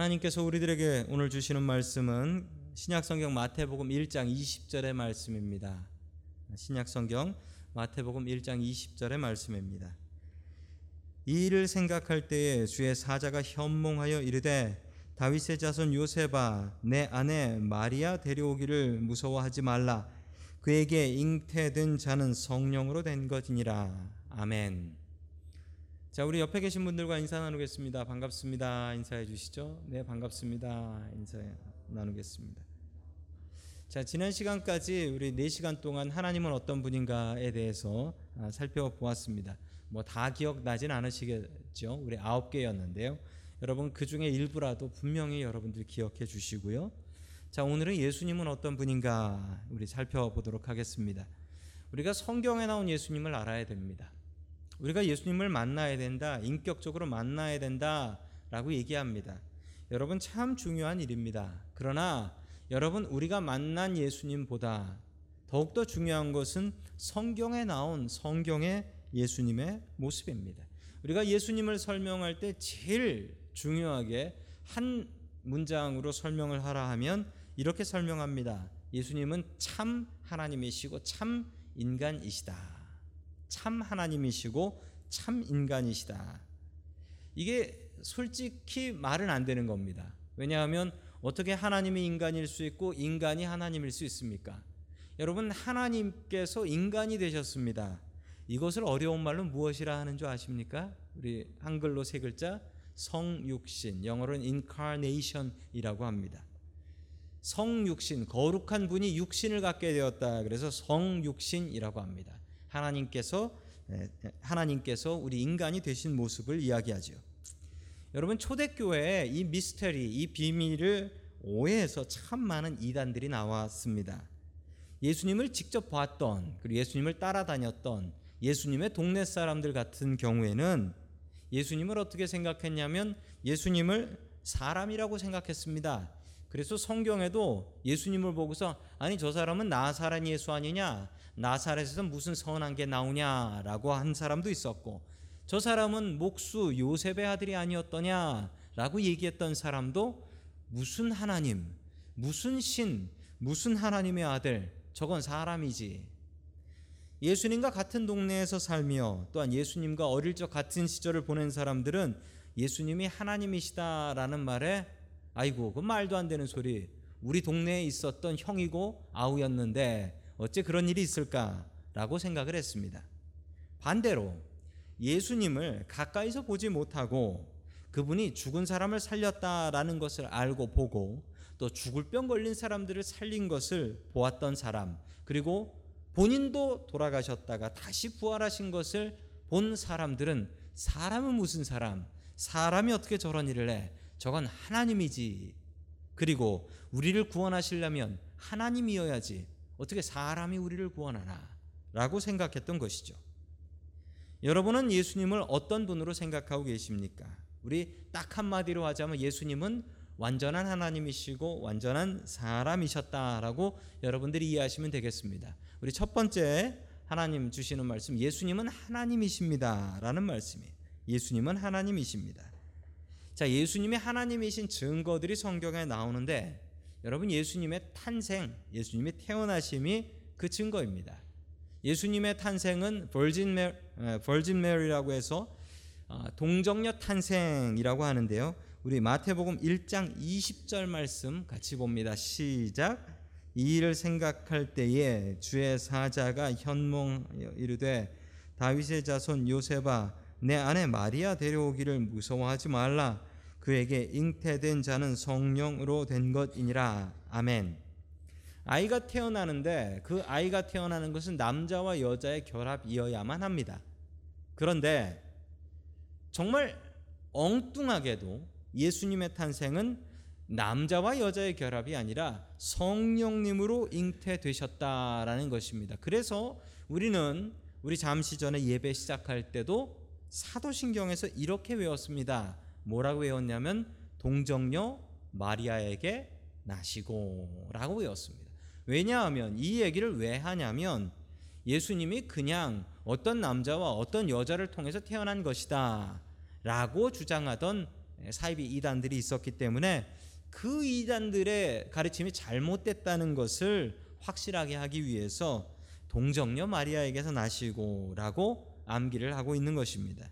하나님께서 우리들에게 오늘 주시는 말씀은 신약성경 마태복음 1장 20절의 말씀입니다. 신약성경 마태복음 1장 20절의 말씀입니다. 이 일을 생각할 때에 주의 사자가 현몽하여 이르되 다윗의 자손 요셉아 내 아내 마리아 데려오기를 무서워하지 말라 그에게 잉태된 자는 성령으로 된 것이니라 아멘. 자 우리 옆에 계신 분들과 인사 나누겠습니다. 반갑습니다. 인사해 주시죠. 네 반갑습니다. 인사 나누겠습니다. 자 지난 시간까지 우리 4시간 동안 하나님은 어떤 분인가에 대해서 아, 살펴보았습니다. 뭐 다 기억나진 않으시겠죠. 우리 아홉 개였는데요. 여러분 그 중에 일부라도 분명히 여러분들 기억해 주시고요. 자 오늘은 예수님은 어떤 분인가 우리 살펴보도록 하겠습니다. 우리가 성경에 나온 예수님을 알아야 됩니다. 우리가 예수님을 만나야 된다, 인격적으로 만나야 된다 라고 얘기합니다. 여러분 참 중요한 일입니다. 그러나 여러분 우리가 만난 예수님보다 더욱더 중요한 것은 성경에 나온 성경의 예수님의 모습입니다. 우리가 예수님을 설명할 때 제일 중요하게 한 문장으로 설명을 하라 하면 이렇게 설명합니다. 예수님은 참 하나님이시고 참 인간이시다. 참 하나님이시고 참 인간이시다. 이게 솔직히 말은 안 되는 겁니다. 왜냐하면 어떻게 하나님이 인간일 수 있고 인간이 하나님일 수 있습니까? 여러분 하나님께서 인간이 되셨습니다. 이것을 어려운 말로 무엇이라 하는 줄 아십니까? 우리 한글로 세 글자 성육신, 영어로는 incarnation이라고 합니다. 성육신, 거룩한 분이 육신을 갖게 되었다. 그래서 성육신이라고 합니다. 하나님께서 하나님께서 우리 인간이 되신 모습을 이야기하죠. 여러분 초대교회에 이 미스터리, 이 비밀을 오해해서 참 많은 이단들이 나왔습니다. 예수님을 직접 봤던 그리고 예수님을 따라다녔던 예수님의 동네 사람들 같은 경우에는 예수님을 어떻게 생각했냐면 예수님을 사람이라고 생각했습니다. 그래서 성경에도 예수님을 보고서 아니 저 사람은 나사렛 예수 아니냐 나사렛에서 무슨 선한 게 나오냐라고 한 사람도 있었고 저 사람은 목수 요셉의 아들이 아니었더냐라고 얘기했던 사람도 무슨 하나님 무슨 신 무슨 하나님의 아들 저건 사람이지. 예수님과 같은 동네에서 살며 또한 예수님과 어릴 적 같은 시절을 보낸 사람들은 예수님이 하나님이시다라는 말에 아이고 그 말도 안 되는 소리. 우리 동네에 있었던 형이고 아우였는데 어째 그런 일이 있을까라고 생각을 했습니다. 반대로 예수님을 가까이서 보지 못하고 그분이 죽은 사람을 살렸다라는 것을 알고 보고 또 죽을 병 걸린 사람들을 살린 것을 보았던 사람 그리고 본인도 돌아가셨다가 다시 부활하신 것을 본 사람들은 사람은 무슨 사람? 사람이 어떻게 저런 일을 해? 저건 하나님이지. 그리고 우리를 구원하시려면 하나님이어야지. 어떻게 사람이 우리를 구원하나? 라고 생각했던 것이죠. 여러분은 예수님을 어떤 분으로 생각하고 계십니까? 우리 딱 한마디로 하자면 예수님은 완전한 하나님이시고 완전한 사람이셨다라고 여러분들이 이해하시면 되겠습니다. 우리 첫 번째 하나님 주시는 말씀 예수님은 하나님이십니다라는 말씀이에요. 예수님은 하나님이십니다. 자, 예수님이 하나님이신 증거들이 성경에 나오는데 여러분 예수님의 탄생, 예수님이 태어나심이 그 증거입니다. 예수님의 탄생은 버진 메 버진 메리라고 해서 어, 동정녀 탄생이라고 하는데요. 우리 마태복음 1장 20절 말씀 같이 봅니다. 시작. 이 일을 생각할 때에 주의 사자가 현몽 이르되 다윗의 자손 요셉아 내 아내 마리아 데려오기를 무서워하지 말라 그에게 잉태된 자는 성령으로 된 것이니라 아멘. 아이가 태어나는데 그 아이가 태어나는 것은 남자와 여자의 결합이어야만 합니다. 그런데 정말 엉뚱하게도 예수님의 탄생은 남자와 여자의 결합이 아니라 성령님으로 잉태되셨다라는 것입니다. 그래서 우리는 우리 잠시 전에 예배 시작할 때도 사도신경에서 이렇게 외웠습니다. 뭐라고 외웠냐면 동정녀 마리아에게 나시고라고 외웠습니다. 왜냐하면 이 얘기를 왜 하냐면 예수님이 그냥 어떤 남자와 어떤 여자를 통해서 태어난 것이다 라고 주장하던 사이비 이단들이 있었기 때문에 그 이단들의 가르침이 잘못됐다는 것을 확실하게 하기 위해서 동정녀 마리아에게서 나시고라고 암기를 하고 있는 것입니다.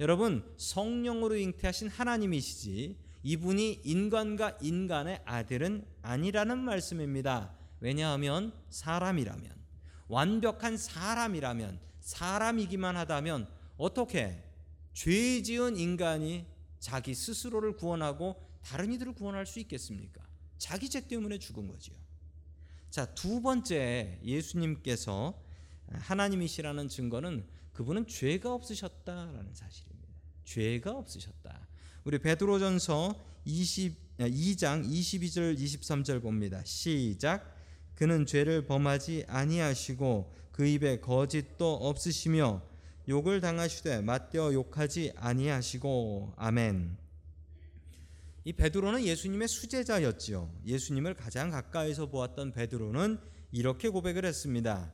여러분 성령으로 잉태하신 하나님이시지 이분이 인간과 인간의 아들은 아니라는 말씀입니다. 왜냐하면 사람이라면 완벽한 사람이라면 사람이기만 하다면 어떻게 죄 지은 인간이 자기 스스로를 구원하고 다른 이들을 구원할 수 있겠습니까? 자기 죄 때문에 죽은 거지요. 자, 두 번째 예수님께서 하나님이시라는 증거는 그분은 죄가 없으셨다라는 사실입니다. 죄가 없으셨다. 우리 베드로전서 20, 2장 22절 23절 봅니다. 시작. 그는 죄를 범하지 아니하시고 그 입에 거짓도 없으시며 욕을 당하시되 맞대어 욕하지 아니하시고 아멘. 이 베드로는 예수님의 수제자였지요. 예수님을 가장 가까이서 보았던 베드로는 이렇게 고백을 했습니다.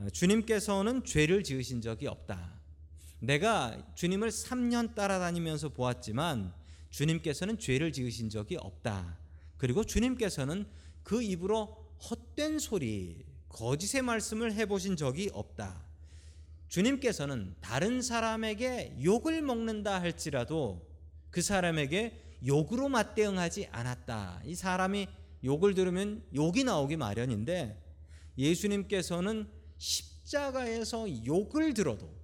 아, 주님께서는 죄를 지으신 적이 없다. 내가 주님을 3년 따라다니면서 보았지만 주님께서는 죄를 지으신 적이 없다. 그리고 주님께서는 그 입으로 헛된 소리, 거짓의 말씀을 해보신 적이 없다. 주님께서는 다른 사람에게 욕을 먹는다 할지라도 그 사람에게 욕으로 맞대응하지 않았다. 이 사람이 욕을 들으면 욕이 나오기 마련인데 예수님께서는 십자가에서 욕을 들어도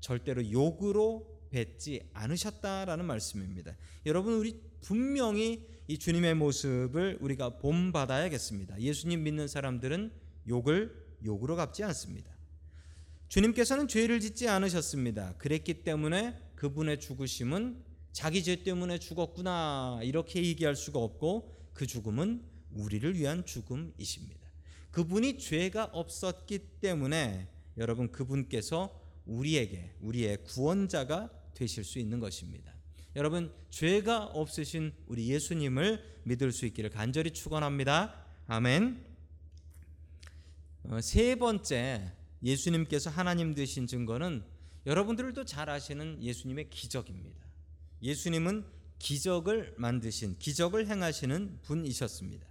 절대로 욕으로 뱉지 않으셨다라는 말씀입니다. 여러분 우리 분명히 이 주님의 모습을 우리가 본받아야겠습니다. 예수님 믿는 사람들은 욕을 욕으로 갚지 않습니다. 주님께서는 죄를 짓지 않으셨습니다. 그랬기 때문에 그분의 죽으심은 자기 죄 때문에 죽었구나 이렇게 얘기할 수가 없고 그 죽음은 우리를 위한 죽음이십니다. 그분이 죄가 없었기 때문에 여러분 그분께서 우리에게 우리의 구원자가 되실 수 있는 것입니다. 여러분 죄가 없으신 우리 예수님을 믿을 수 있기를 간절히 축원합니다. 아멘. 어, 세 번째 예수님께서 하나님 되신 증거는 여러분들도 잘 아시는 예수님의 기적입니다. 예수님은 기적을 만드신 기적을 행하시는 분이셨습니다.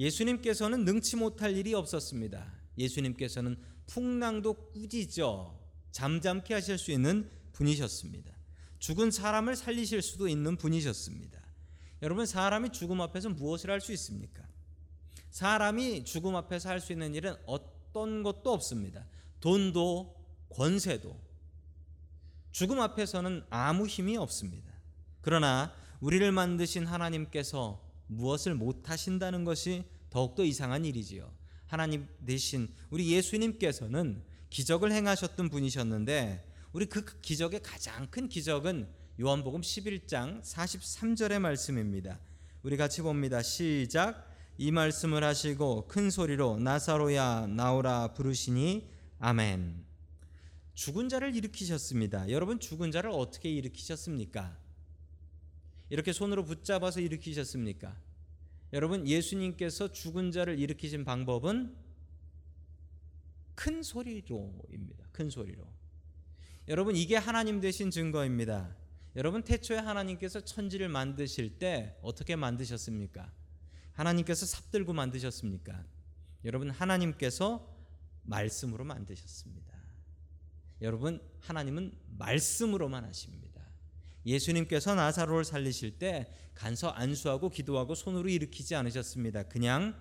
예수님께서는 능치 못할 일이 없었습니다. 예수님께서는 풍랑도 꾸짖어 잠잠케 하실 수 있는 분이셨습니다. 죽은 사람을 살리실 수도 있는 분이셨습니다. 여러분 사람이 죽음 앞에서 무엇을 할 수 있습니까? 사람이 죽음 앞에서 할 수 있는 일은 어떤 것도 없습니다. 돈도 권세도 죽음 앞에서는 아무 힘이 없습니다. 그러나 우리를 만드신 하나님께서 무엇을 못 하신다는 것이 더욱더 이상한 일이지요. 하나님 대신 우리 예수님께서는 기적을 행하셨던 분이셨는데 우리 그 기적의 가장 큰 기적은 요한복음 11장 43절의 말씀입니다. 우리 같이 봅니다. 시작. 이 말씀을 하시고 큰 소리로 나사로야 나오라 부르시니 아멘. 죽은 자를 일으키셨습니다. 여러분 죽은 자를 어떻게 일으키셨습니까? 이렇게 손으로 붙잡아서 일으키셨습니까? 여러분 예수님께서 죽은 자를 일으키신 방법은 큰 소리로입니다. 큰 소리로. 여러분 이게 하나님 되신 증거입니다. 여러분 태초에 하나님께서 천지를 만드실 때 어떻게 만드셨습니까? 하나님께서 삽들고 만드셨습니까? 여러분 하나님께서 말씀으로 만드셨습니다. 여러분 하나님은 말씀으로만 하십니다. 예수님께서 나사로를 살리실 때 간서 안수하고 기도하고 손으로 일으키지 않으셨습니다. 그냥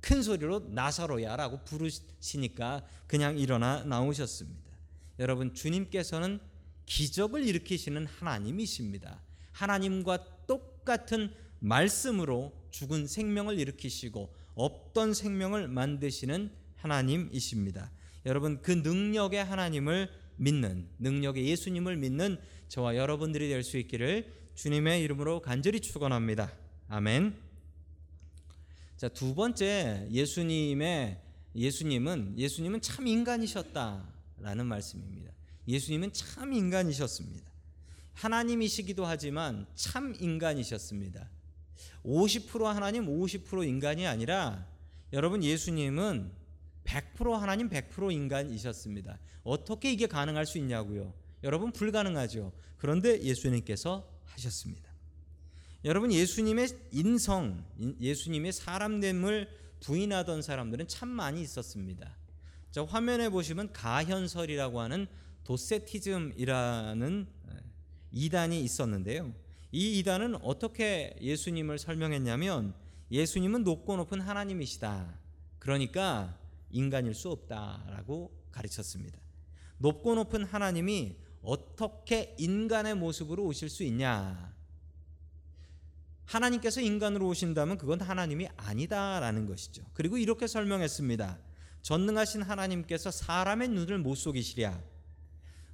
큰 소리로 나사로야라고 부르시니까 그냥 일어나 나오셨습니다. 여러분 주님께서는 기적을 일으키시는 하나님이십니다. 하나님과 똑같은 말씀으로 죽은 생명을 일으키시고 없던 생명을 만드시는 하나님이십니다. 여러분 그 능력의 하나님을 믿는 능력의 예수님을 믿는 저와 여러분들이 될 수 있기를 주님의 이름으로 간절히 축원합니다. 아멘. 자, 두 번째 예수님의 예수님은 예수님은 참 인간이셨다라는 말씀입니다. 예수님은 참 인간이셨습니다. 하나님이시기도 하지만 참 인간이셨습니다. 50% 하나님, 50% 인간이 아니라 여러분 예수님은 100% 하나님, 100% 인간이셨습니다. 어떻게 이게 가능할 수 있냐고요? 여러분 불가능하죠. 그런데 예수님께서 하셨습니다. 여러분 예수님의 인성, 예수님의 사람됨을 부인하던 사람들은 참 많이 있었습니다. 자, 화면에 보시면 가현설이라고 하는 도세티즘이라는 이단이 있었는데요. 이 이단은 어떻게 예수님을 설명했냐면 예수님은 높고 높은 하나님이시다. 그러니까 인간일 수 없다라고 가르쳤습니다. 높고 높은 하나님이 어떻게 인간의 모습으로 오실 수 있냐? 하나님께서 인간으로 오신다면 그건 하나님이 아니다라는 것이죠. 그리고 이렇게 설명했습니다. 전능하신 하나님께서 사람의 눈을 못 속이시랴.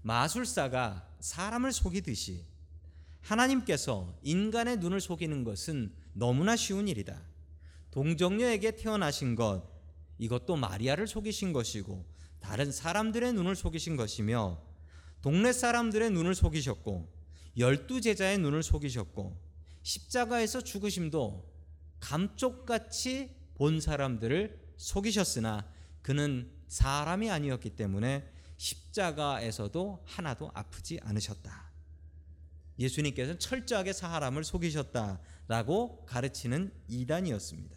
마술사가 사람을 속이듯이 하나님께서 인간의 눈을 속이는 것은 너무나 쉬운 일이다. 동정녀에게 태어나신 것, 이것도 마리아를 속이신 것이고 다른 사람들의 눈을 속이신 것이며 동네 사람들의 눈을 속이셨고 열두 제자의 눈을 속이셨고 십자가에서 죽으심도 감쪽같이 본 사람들을 속이셨으나 그는 사람이 아니었기 때문에 십자가에서도 하나도 아프지 않으셨다. 예수님께서는 철저하게 사람을 속이셨다라고 가르치는 이단이었습니다.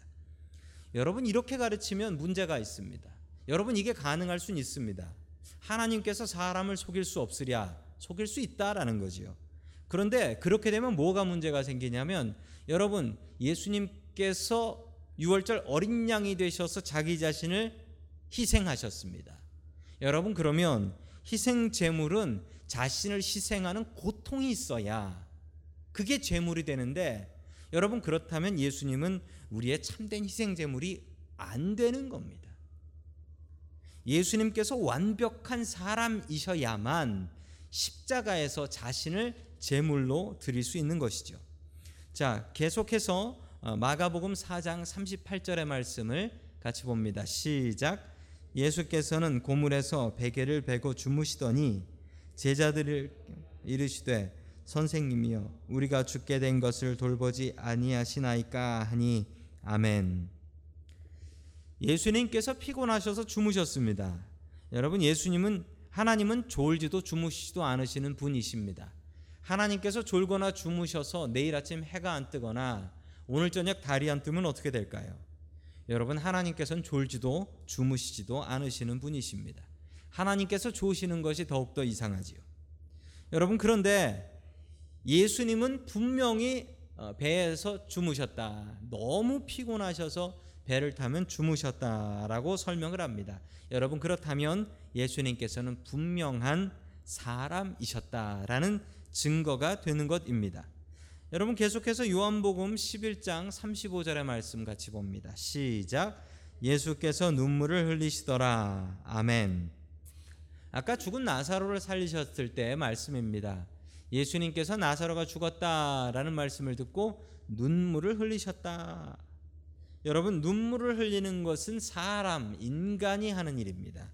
여러분 이렇게 가르치면 문제가 있습니다. 여러분 이게 가능할 수는 있습니다. 하나님께서 사람을 속일 수 없으랴 속일 수 있다라는 거지요. 그런데 그렇게 되면 뭐가 문제가 생기냐면 여러분 예수님께서 6월절 어린 양이 되셔서 자기 자신을 희생하셨습니다. 여러분 그러면 희생 제물은 자신을 희생하는 고통이 있어야 그게 제물이 되는데 여러분 그렇다면 예수님은 우리의 참된 희생 제물이 안 되는 겁니다. 예수님께서 완벽한 사람이셔야만 십자가에서 자신을 제물로 드릴 수 있는 것이죠. 자, 계속해서 어, 마가복음 4장 38절의 말씀을 같이 봅니다. 시작. 예수께서는 고물에서 베개를 베고 주무시더니 제자들을 이르시되 선생님이여 우리가 죽게 된 것을 돌보지 아니하시나이까 하니 아멘. 예수님께서 피곤하셔서 주무셨습니다. 여러분 예수님은 하나님은 졸지도 주무시지도 않으시는 분이십니다. 하나님께서 졸거나 주무셔서 내일 아침 해가 안 뜨거나 오늘 저녁 달이 안 뜨면 어떻게 될까요? 여러분 하나님께서는 졸지도 주무시지도 않으시는 분이십니다. 하나님께서 조시는 것이 더욱더 이상하지요. 여러분 그런데 예수님은 분명히 어, 배에서 주무셨다. 너무 피곤하셔서 배를 타면 주무셨다라고 설명을 합니다. 여러분 그렇다면 예수님께서는 분명한 사람이셨다라는 증거가 되는 것입니다. 여러분 계속해서 요한복음 11장 35절의 말씀 같이 봅니다. 시작. 예수께서 눈물을 흘리시더라. 아멘. 아까 죽은 나사로를 살리셨을 때의 말씀입니다. 예수님께서 나사로가 죽었다라는 말씀을 듣고 눈물을 흘리셨다. 여러분 눈물을 흘리는 것은 사람 인간이 하는 일입니다.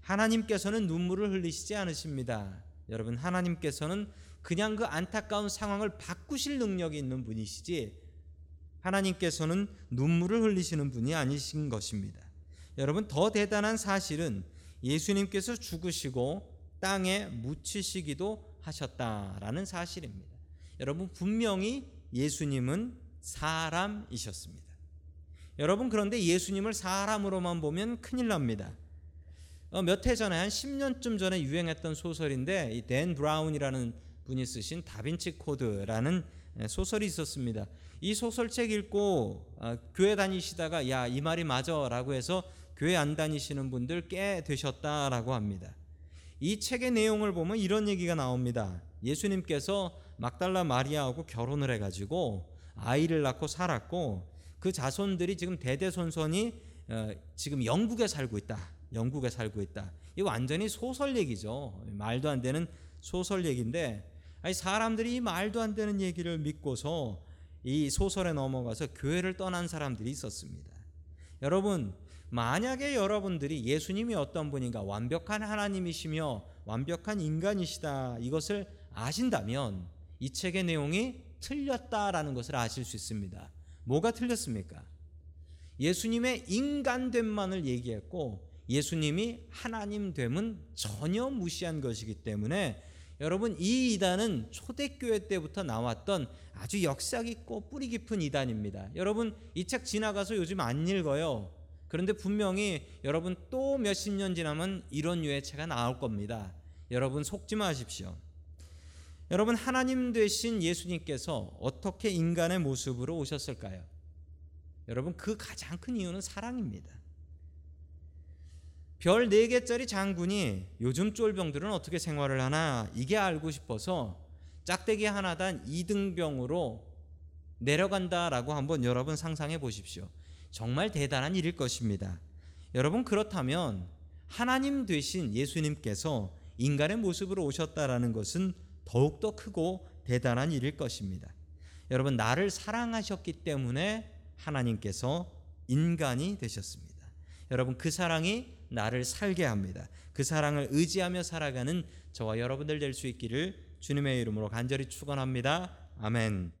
하나님께서는 눈물을 흘리시지 않으십니다. 여러분 하나님께서는 그냥 그 안타까운 상황을 바꾸실 능력이 있는 분이시지 하나님께서는 눈물을 흘리시는 분이 아니신 것입니다. 여러분 더 대단한 사실은 예수님께서 죽으시고 땅에 묻히시기도 하셨다라는 사실입니다. 여러분 분명히 예수님은 사람이셨습니다. 여러분 그런데 예수님을 사람으로만 보면 큰일 납니다. 어, 몇해 전에 한 10년쯤 전에 유행했던 소설인데 이 댄 브라운이라는 분이 쓰신 다빈치 코드라는 소설이 있었습니다. 이 소설책 읽고 어, 교회 다니시다가 야 이 말이 맞아라고 해서 교회 안 다니시는 분들 꽤 되셨다라고 합니다. 이 책의 내용을 보면 이런 얘기가 나옵니다. 예수님께서 막달라 마리아하고 결혼을 해가지고 아이를 낳고 살았고 그 자손들이 지금 대대손손이 어, 지금 영국에 살고 있다. 영국에 살고 있다. 이 완전히 소설 얘기죠. 말도 안 되는 소설 얘기인데 아니 사람들이 이 말도 안 되는 얘기를 믿고서 이 소설에 넘어가서 교회를 떠난 사람들이 있었습니다. 여러분 만약에 여러분들이 예수님이 어떤 분인가 완벽한 하나님이시며 완벽한 인간이시다 이것을 아신다면 이 책의 내용이 틀렸다라는 것을 아실 수 있습니다. 뭐가 틀렸습니까? 예수님의 인간됨만을 얘기했고 예수님이 하나님 됨은 전혀 무시한 것이기 때문에 여러분 이 이단은 초대교회 때부터 나왔던 아주 역사 깊고 뿌리 깊은 이단입니다. 여러분 이 책 지나가서 요즘 안 읽어요. 그런데 분명히 여러분 또 몇십 년 지나면 이런 유의 책가 나올 겁니다. 여러분 속지 마십시오. 여러분 하나님 되신 예수님께서 어떻게 인간의 모습으로 오셨을까요? 여러분 그 가장 큰 이유는 사랑입니다. 별 4개짜리 장군이 요즘 쫄병들은 어떻게 생활을 하나 이게 알고 싶어서 짝대기 하나단 2등병으로 내려간다라고 한번 여러분 상상해 보십시오. 정말 대단한 일일 것입니다. 여러분 그렇다면 하나님 되신 예수님께서 인간의 모습으로 오셨다라는 것은 더욱더 크고 대단한 일일 것입니다. 여러분 나를 사랑하셨기 때문에 하나님께서 인간이 되셨습니다. 여러분 그 사랑이 나를 살게 합니다. 그 사랑을 의지하며 살아가는 저와 여러분들 될 수 있기를 주님의 이름으로 간절히 축원합니다. 아멘.